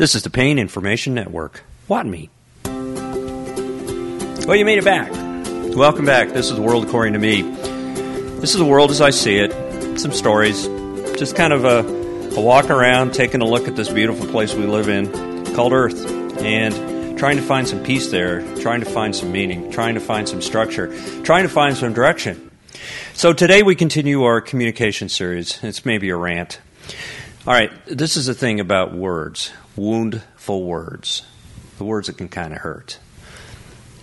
This is the Pain Information Network. What me? Well, you made it back. Welcome back. This is the world according to me. This is the world as I see it. Some stories. Just kind of a, a walk around, taking a look at this beautiful place we live in called Earth. And trying to find some peace there, trying to find some meaning, trying to find some structure, trying to find some direction. So today we continue our communication series. It's maybe a rant. All right, this is the thing about words woundful words, the words that can kind of hurt.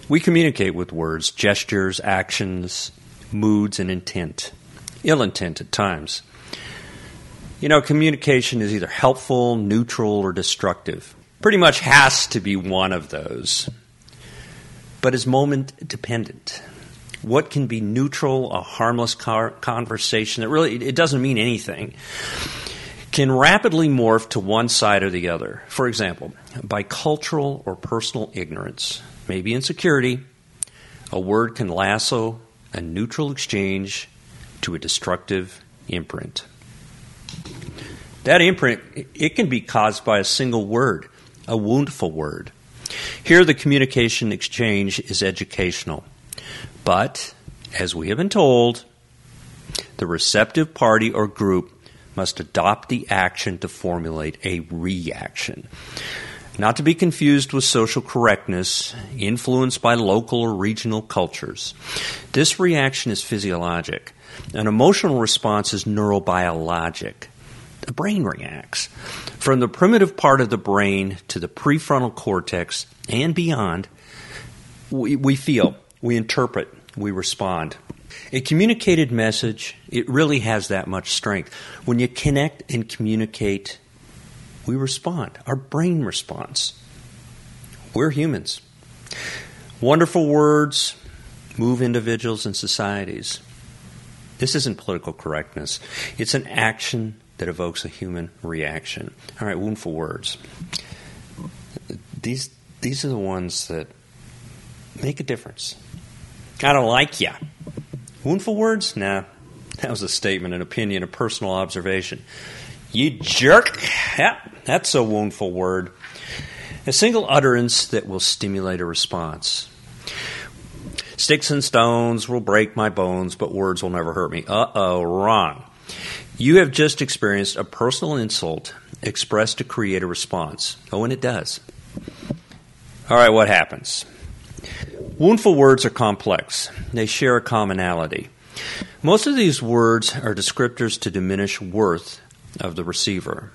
We communicate with words, gestures, actions, moods, and intent, ill intent at times. You know, communication is either helpful, neutral, or destructive. Pretty much has to be one of those, but is moment dependent. What can be neutral, a harmless conversation that really it doesn't mean anything? Can rapidly morph to one side or the other. For example, by cultural or personal ignorance, maybe insecurity, a word can lasso a neutral exchange to a destructive imprint. That imprint, it can be caused by a single word, a woundful word. Here, the communication exchange is educational. But, as we have been told, the receptive party or group must adopt the action to formulate a reaction. Not to be confused with social correctness influenced by local or regional cultures. This reaction is physiologic. An emotional response is neurobiologic. The brain reacts. From the primitive part of the brain to the prefrontal cortex and beyond, we, we feel, we interpret, we respond. A communicated message, it really has that much strength. When you connect and communicate, we respond. Our brain responds. We're humans. Wonderful words move individuals and societies. This isn't political correctness, it's an action that evokes a human reaction. All right, woundful words. These, these are the ones that make a difference. I don't like you. Woundful words? Nah. That was a statement, an opinion, a personal observation. You jerk! Yeah, that's a woundful word. A single utterance that will stimulate a response. Sticks and stones will break my bones, but words will never hurt me. Uh oh, wrong. You have just experienced a personal insult expressed to create a response. Oh, and it does. All right, what happens? Woundful words are complex, they share a commonality. Most of these words are descriptors to diminish worth of the receiver,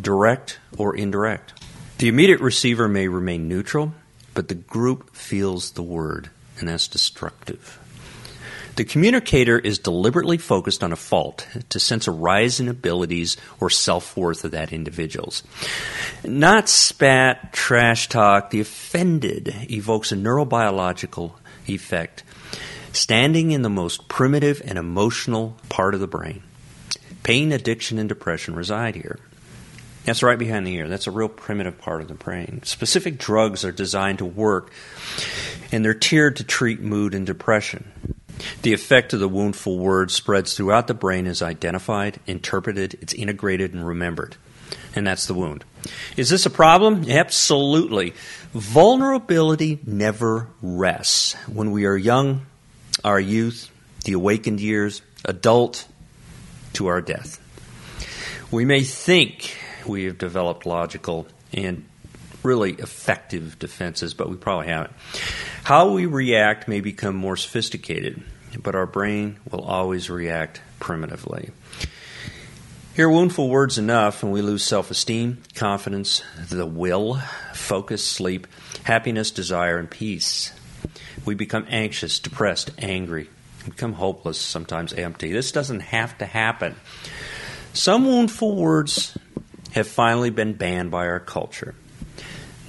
direct or indirect. The immediate receiver may remain neutral, but the group feels the word, and that's destructive. The communicator is deliberately focused on a fault to sense a rise in abilities or self worth of that individual's. Not spat, trash talk. The offended evokes a neurobiological effect, standing in the most primitive and emotional part of the brain. Pain, addiction, and depression reside here. That's right behind the ear. That's a real primitive part of the brain. Specific drugs are designed to work, and they're tiered to treat mood and depression. The effect of the woundful word spreads throughout the brain, is identified, interpreted, it's integrated, and remembered. And that's the wound. Is this a problem? Absolutely. Vulnerability never rests. When we are young, our youth, the awakened years, adult, to our death. We may think we have developed logical and really effective defenses, but we probably haven't. How we react may become more sophisticated, but our brain will always react primitively. Hear woundful words enough, and we lose self esteem, confidence, the will, focus, sleep, happiness, desire, and peace. We become anxious, depressed, angry, we become hopeless, sometimes empty. This doesn't have to happen. Some woundful words have finally been banned by our culture.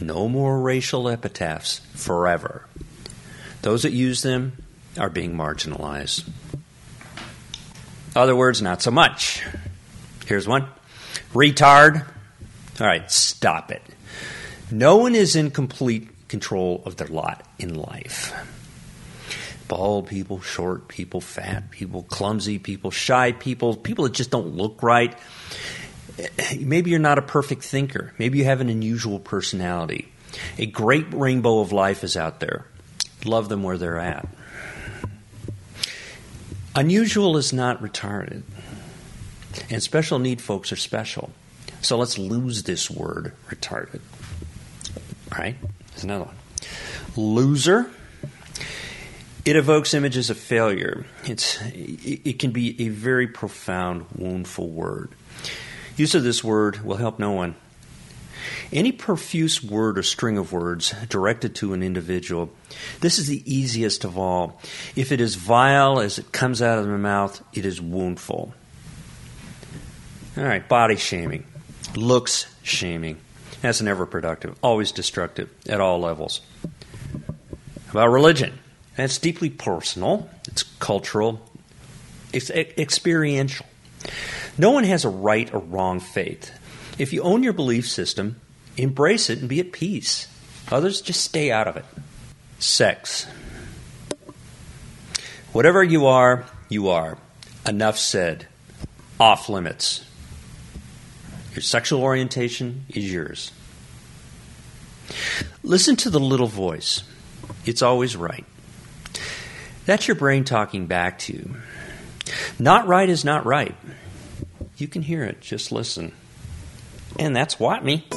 No more racial epitaphs forever. Those that use them are being marginalized. Other words, not so much. Here's one retard. All right, stop it. No one is in complete control of their lot in life. Bald people, short people, fat people, clumsy people, shy people, people that just don't look right. Maybe you're not a perfect thinker. Maybe you have an unusual personality. A great rainbow of life is out there. Love them where they're at. Unusual is not retarded. And special need folks are special. So let's lose this word, retarded. All right? There's another one. Loser. It evokes images of failure. It's, it can be a very profound, woundful word. Use of this word will help no one. Any profuse word or string of words directed to an individual, this is the easiest of all. If it is vile as it comes out of the mouth, it is woundful. All right, body shaming, looks shaming. That's never productive, always destructive at all levels. About religion, that's deeply personal, it's cultural, it's experiential. No one has a right or wrong faith. If you own your belief system, embrace it and be at peace. Others just stay out of it. Sex. Whatever you are, you are. Enough said. Off limits. Your sexual orientation is yours. Listen to the little voice. It's always right. That's your brain talking back to you. Not right is not right. You can hear it, just listen. And that's what me.